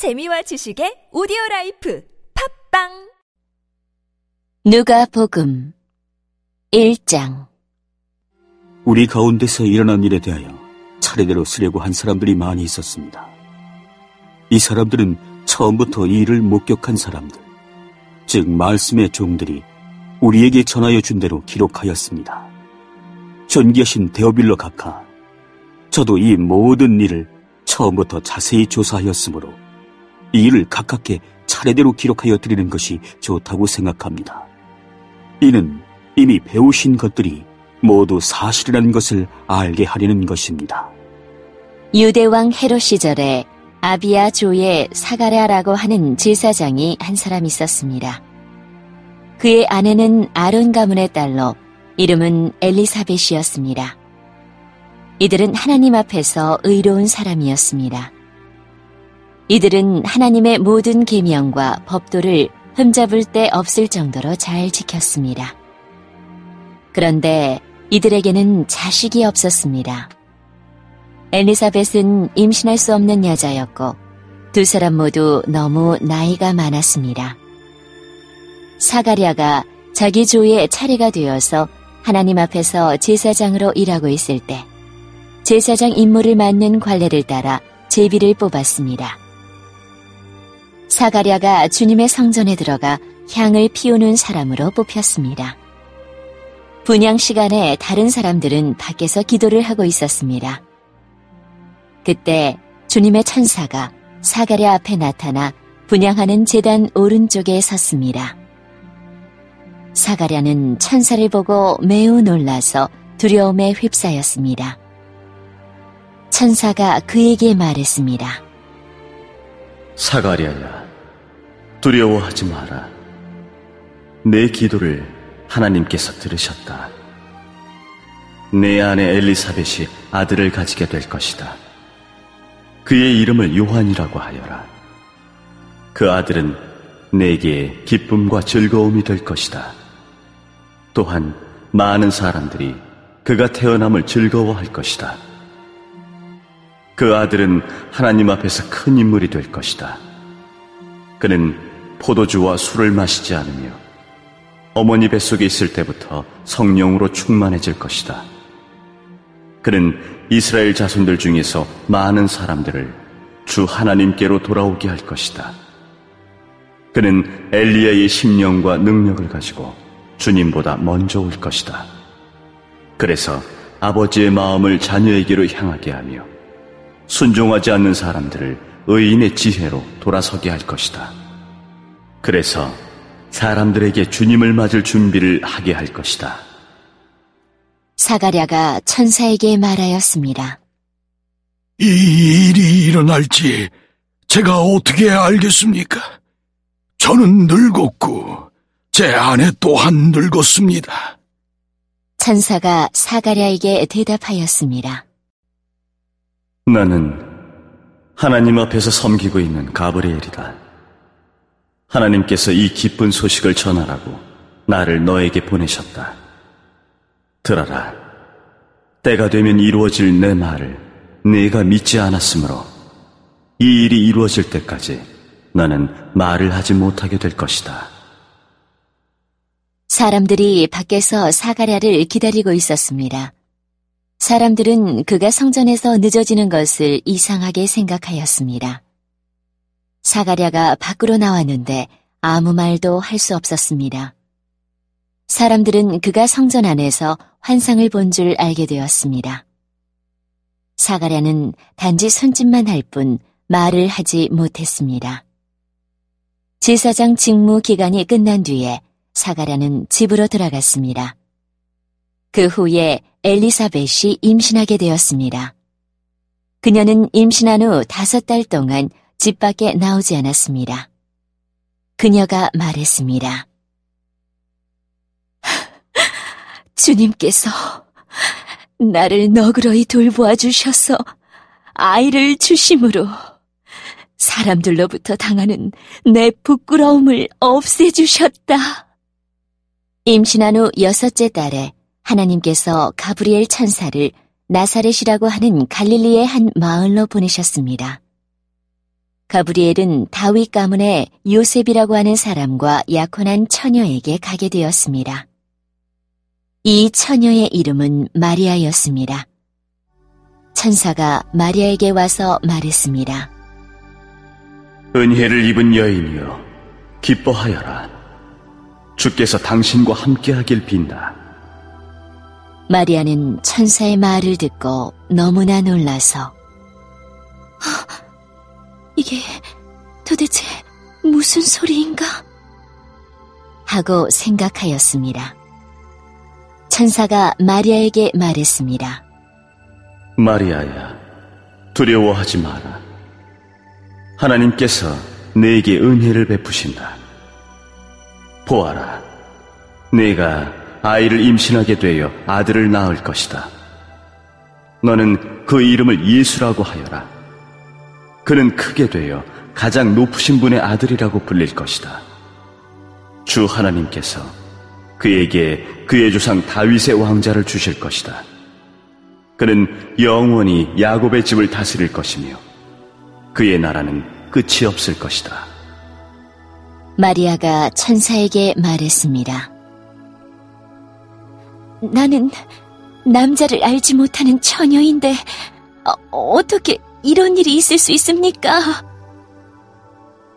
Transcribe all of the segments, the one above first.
재미와 지식의 오디오 라이프 팟빵 누가 복음 1장 우리 가운데서 일어난 일에 대하여 차례대로 쓰려고 한 사람들이 많이 있었습니다. 이 사람들은 처음부터 이 일을 목격한 사람들, 즉 말씀의 종들이 우리에게 전하여 준 대로 기록하였습니다. 존귀하신 데오빌로 각하, 저도 이 모든 일을 처음부터 자세히 조사하였으므로 이 일을 가깝게 차례대로 기록하여 드리는 것이 좋다고 생각합니다. 이는 이미 배우신 것들이 모두 사실이라는 것을 알게 하려는 것입니다. 유대왕 헤롯 시절에 아비아 조의 사가랴라고 하는 제사장이 한 사람 있었습니다. 그의 아내는 아론 가문의 딸로 이름은 엘리사벳이었습니다. 이들은 하나님 앞에서 의로운 사람이었습니다. 이들은 하나님의 모든 계명과 법도를 흠잡을 데 없을 정도로 잘 지켰습니다. 그런데 이들에게는 자식이 없었습니다. 엘리사벳은 임신할 수 없는 여자였고 두 사람 모두 너무 나이가 많았습니다. 사가랴가 자기 조의 차례가 되어서 하나님 앞에서 제사장으로 일하고 있을 때 제사장 임무를 맡는 관례를 따라 제비를 뽑았습니다. 사가랴가 주님의 성전에 들어가 향을 피우는 사람으로 뽑혔습니다. 분양 시간에 다른 사람들은 밖에서 기도를 하고 있었습니다. 그때 주님의 천사가 사가랴 앞에 나타나 분양하는 재단 오른쪽에 섰습니다. 사가랴는 천사를 보고 매우 놀라서 두려움에 휩싸였습니다. 천사가 그에게 말했습니다. 사가랴야, 두려워하지 마라. 내 기도를 하나님께서 들으셨다. 내 아내 엘리사벳이 아들을 가지게 될 것이다. 그의 이름을 요한이라고 하여라. 그 아들은 내게 기쁨과 즐거움이 될 것이다. 또한 많은 사람들이 그가 태어남을 즐거워할 것이다. 그 아들은 하나님 앞에서 큰 인물이 될 것이다. 그는 포도주와 술을 마시지 않으며 어머니 뱃속에 있을 때부터 성령으로 충만해질 것이다. 그는 이스라엘 자손들 중에서 많은 사람들을 주 하나님께로 돌아오게 할 것이다. 그는 엘리야의 심령과 능력을 가지고 주님보다 먼저 올 것이다. 그래서 아버지의 마음을 자녀에게로 향하게 하며 순종하지 않는 사람들을 의인의 지혜로 돌아서게 할 것이다. 그래서 사람들에게 주님을 맞을 준비를 하게 할 것이다. 사가랴가 천사에게 말하였습니다. 이 일이 일어날지 제가 어떻게 알겠습니까? 저는 늙었고 제 아내 또한 늙었습니다. 천사가 사가랴에게 대답하였습니다. 나는 하나님 앞에서 섬기고 있는 가브리엘이다. 하나님께서 이 기쁜 소식을 전하라고 나를 너에게 보내셨다. 들어라. 때가 되면 이루어질 내 말을 네가 믿지 않았으므로 이 일이 이루어질 때까지 너는 말을 하지 못하게 될 것이다. 사람들이 밖에서 사가랴를 기다리고 있었습니다. 사람들은 그가 성전에서 늦어지는 것을 이상하게 생각하였습니다. 사가랴가 밖으로 나왔는데 아무 말도 할 수 없었습니다. 사람들은 그가 성전 안에서 환상을 본 줄 알게 되었습니다. 사가랴는 단지 손짓만 할 뿐 말을 하지 못했습니다. 제사장 직무 기간이 끝난 뒤에 사가랴는 집으로 돌아갔습니다. 그 후에 엘리사벳이 임신하게 되었습니다. 그녀는 임신한 후 다섯 달 동안 집 밖에 나오지 않았습니다. 그녀가 말했습니다. 주님께서 나를 너그러이 돌보아 주셔서 아이를 주심으로 사람들로부터 당하는 내 부끄러움을 없애주셨다. 임신한 후 여섯째 달에 하나님께서 가브리엘 천사를 나사렛이라고 하는 갈릴리의 한 마을로 보내셨습니다. 가브리엘은 다윗 가문의 요셉이라고 하는 사람과 약혼한 처녀에게 가게 되었습니다. 이 처녀의 이름은 마리아였습니다. 천사가 마리아에게 와서 말했습니다. 은혜를 입은 여인이여, 기뻐하여라. 주께서 당신과 함께하길 빈다. 마리아는 천사의 말을 듣고 너무나 놀라서 이게 도대체 무슨 소리인가? 하고 생각하였습니다. 천사가 마리아에게 말했습니다. 마리아야, 두려워하지 마라. 하나님께서 내게 은혜를 베푸신다. 보아라, 내가 아이를 임신하게 되어 아들을 낳을 것이다. 너는 그 이름을 예수라고 하여라. 그는 크게 되어 가장 높으신 분의 아들이라고 불릴 것이다. 주 하나님께서 그에게 그의 조상 다윗의 왕자를 주실 것이다. 그는 영원히 야곱의 집을 다스릴 것이며 그의 나라는 끝이 없을 것이다. 마리아가 천사에게 말했습니다. 나는 남자를 알지 못하는 처녀인데 어, 어떻게 이런 일이 있을 수 있습니까?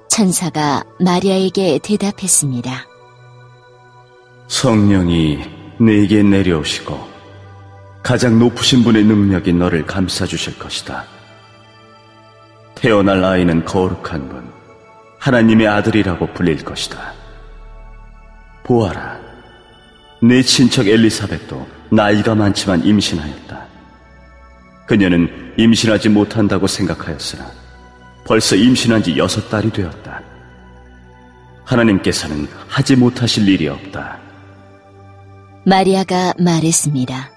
천사가 마리아에게 대답했습니다. 성령이 내게 내려오시고 가장 높으신 분의 능력이 너를 감싸주실 것이다. 태어날 아이는 거룩한 분, 하나님의 아들이라고 불릴 것이다. 보아라, 내 친척 엘리사벳도 나이가 많지만 임신하였다. 그녀는 임신하지 못한다고 생각하였으나 벌써 임신한 지 여섯 달이 되었다. 하나님께서는 하지 못하실 일이 없다. 마리아가 말했습니다.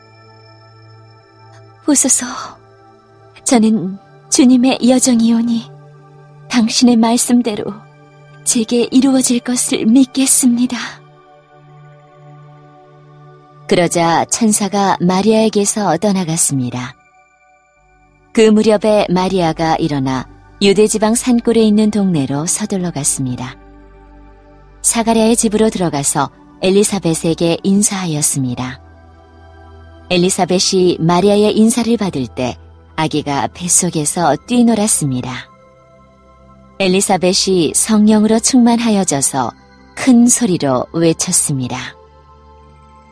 보소서, 저는 주님의 여정이오니 당신의 말씀대로 제게 이루어질 것을 믿겠습니다. 그러자 천사가 마리아에게서 떠나갔습니다. 그 무렵에 마리아가 일어나 유대지방 산골에 있는 동네로 서둘러 갔습니다. 사가랴의 집으로 들어가서 엘리사벳에게 인사하였습니다. 엘리사벳이 마리아의 인사를 받을 때 아기가 뱃속에서 뛰놀았습니다. 엘리사벳이 성령으로 충만하여져서 큰 소리로 외쳤습니다.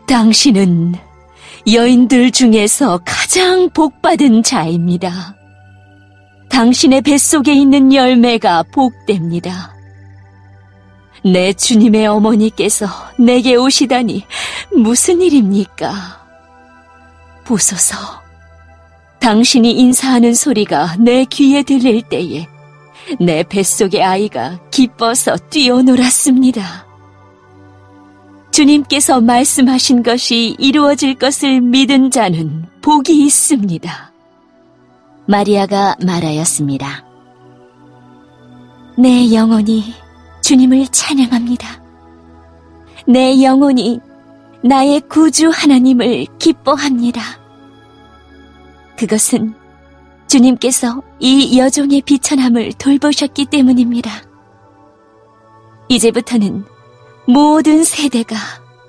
당신은 여인들 중에서 가장 복받은 자입니다. 당신의 뱃속에 있는 열매가 복됩니다. 내 주님의 어머니께서 내게 오시다니 무슨 일입니까? 보소서, 당신이 인사하는 소리가 내 귀에 들릴 때에 내 뱃속의 아이가 기뻐서 뛰어놀았습니다. 주님께서 말씀하신 것이 이루어질 것을 믿은 자는 복이 있습니다. 마리아가 말하였습니다. 내 영혼이 주님을 찬양합니다. 내 영혼이 나의 구주 하나님을 기뻐합니다. 그것은 주님께서 이 여종의 비천함을 돌보셨기 때문입니다. 이제부터는 모든 세대가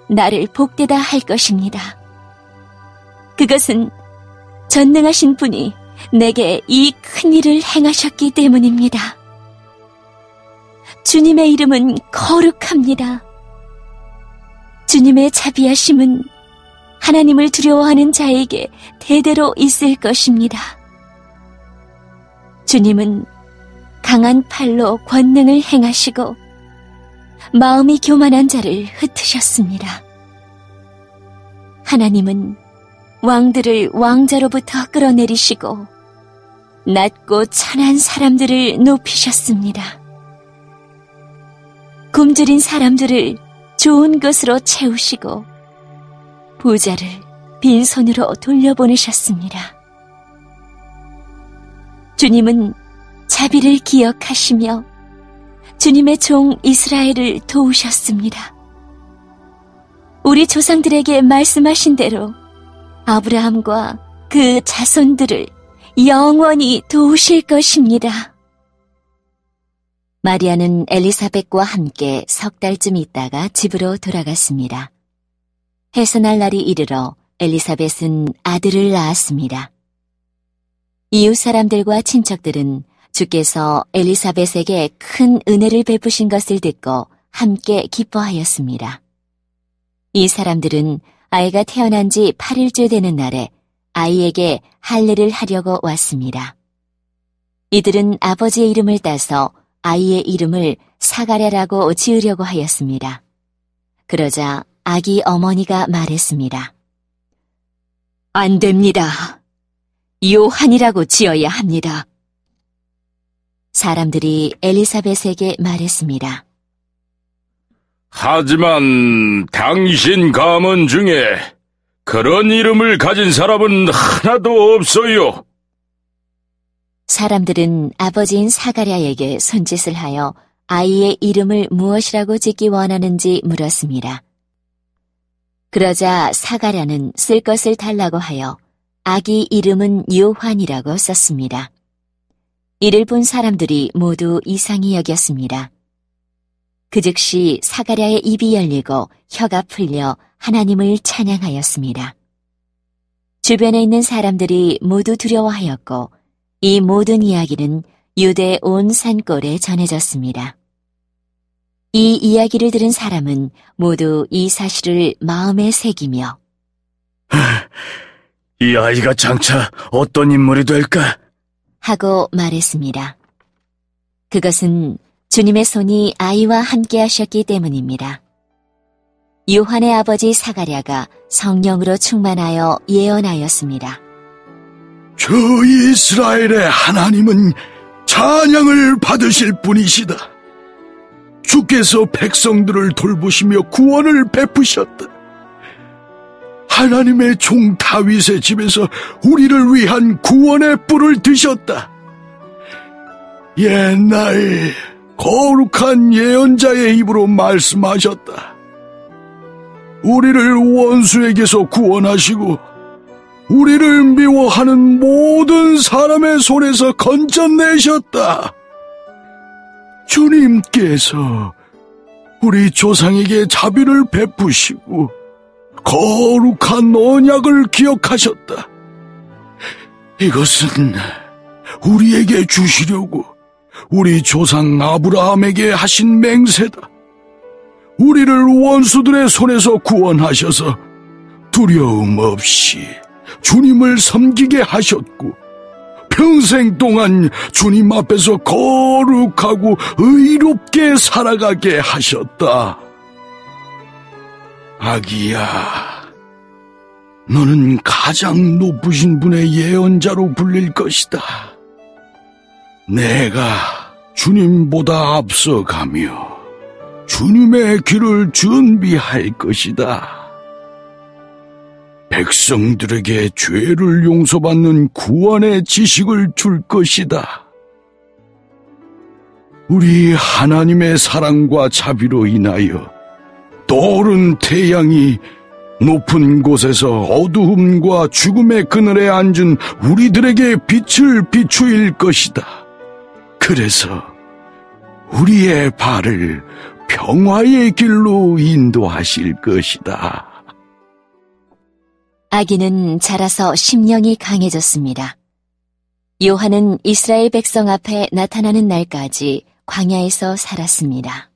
나를 복되다 할 것입니다. 그것은 전능하신 분이 내게 이 큰 일을 행하셨기 때문입니다. 주님의 이름은 거룩합니다. 주님의 자비하심은 하나님을 두려워하는 자에게 대대로 있을 것입니다. 주님은 강한 팔로 권능을 행하시고 마음이 교만한 자를 흩으셨습니다. 하나님은 왕들을 왕자로부터 끌어내리시고 낮고 찬한 사람들을 높이셨습니다. 굶주린 사람들을 좋은 것으로 채우시고 부자를 빈손으로 돌려보내셨습니다. 주님은 자비를 기억하시며 주님의 종 이스라엘을 도우셨습니다. 우리 조상들에게 말씀하신 대로 아브라함과 그 자손들을 영원히 도우실 것입니다. 마리아는 엘리사벳과 함께 석 달쯤 있다가 집으로 돌아갔습니다. 해서날 날이 이르러 엘리사벳은 아들을 낳았습니다. 이웃 사람들과 친척들은 주께서 엘리사벳에게 큰 은혜를 베푸신 것을 듣고 함께 기뻐하였습니다. 이 사람들은 아이가 태어난 지 8일째 되는 날에 아이에게 할례를 하려고 왔습니다. 이들은 아버지의 이름을 따서 아이의 이름을 사가랴라고 지으려고 하였습니다. 그러자 아기 어머니가 말했습니다. 안 됩니다. 요한이라고 지어야 합니다. 사람들이 엘리사벳에게 말했습니다. 하지만 당신 가문 중에 그런 이름을 가진 사람은 하나도 없어요. 사람들은 아버지인 사가랴에게 손짓을 하여 아이의 이름을 무엇이라고 짓기 원하는지 물었습니다. 그러자 사가랴는 쓸 것을 달라고 하여 아기 이름은 요환이라고 썼습니다. 이를 본 사람들이 모두 이상히 여겼습니다. 그 즉시 사가랴의 입이 열리고 혀가 풀려 하나님을 찬양하였습니다. 주변에 있는 사람들이 모두 두려워하였고 이 모든 이야기는 유대 온 산골에 전해졌습니다. 이 이야기를 들은 사람은 모두 이 사실을 마음에 새기며 이 아이가 장차 어떤 인물이 될까? 하고 말했습니다. 그것은 주님의 손이 아이와 함께 하셨기 때문입니다. 요한의 아버지 사가랴가 성령으로 충만하여 예언하였습니다. 주 이스라엘의 하나님은 찬양을 받으실 분이시다. 주께서 백성들을 돌보시며 구원을 베푸셨다. 하나님의 종 다윗의 집에서 우리를 위한 구원의 뿔을 드셨다. 옛날 거룩한 예언자의 입으로 말씀하셨다. 우리를 원수에게서 구원하시고 우리를 미워하는 모든 사람의 손에서 건져내셨다. 주님께서 우리 조상에게 자비를 베푸시고 거룩한 언약을 기억하셨다. 이것은 우리에게 주시려고 우리 조상 아브라함에게 하신 맹세다. 우리를 원수들의 손에서 구원하셔서 두려움 없이 주님을 섬기게 하셨고 평생 동안 주님 앞에서 거룩하고 의롭게 살아가게 하셨다. 아기야, 너는 가장 높으신 분의 예언자로 불릴 것이다. 내가 주님보다 앞서가며 주님의 길을 준비할 것이다. 백성들에게 죄를 용서받는 구원의 지식을 줄 것이다. 우리 하나님의 사랑과 자비로 인하여 떠오른 태양이 높은 곳에서 어두움과 죽음의 그늘에 앉은 우리들에게 빛을 비추일 것이다. 그래서 우리의 발을 평화의 길로 인도하실 것이다. 아기는 자라서 심령이 강해졌습니다. 요한은 이스라엘 백성 앞에 나타나는 날까지 광야에서 살았습니다.